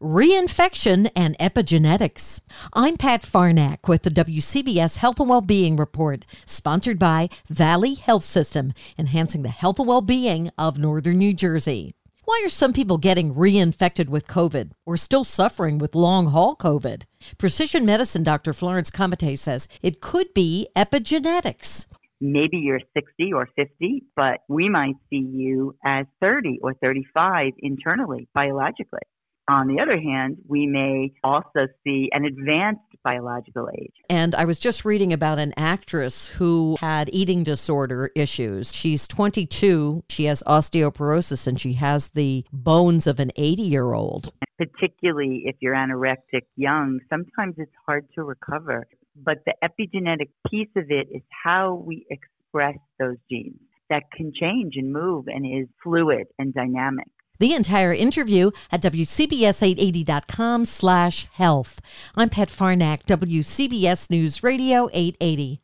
reinfection and epigenetics. I'm Pat Farnack with the WCBS Health and Wellbeing Report, sponsored by Valley Health System, enhancing the health and well-being of northern New Jersey. Why are some people getting reinfected with COVID or still suffering with long haul COVID? Precision medicine Dr. Florence Comite says it could be epigenetics. Maybe you're 60 or 50, but we might see you as 30 or 35 internally, biologically. On the other hand, we may also see an advanced biological age. And I was just reading about an actress who had eating disorder issues. She's 22, she has osteoporosis, and she has the bones of an 80 year old. Particularly if you're anorectic young, sometimes it's hard to recover. But the epigenetic piece of it is how we express those genes that can change and move and is fluid and dynamic. The entire interview at WCBS880.com slash health. I'm Pat Farnack, WCBS News Radio 880.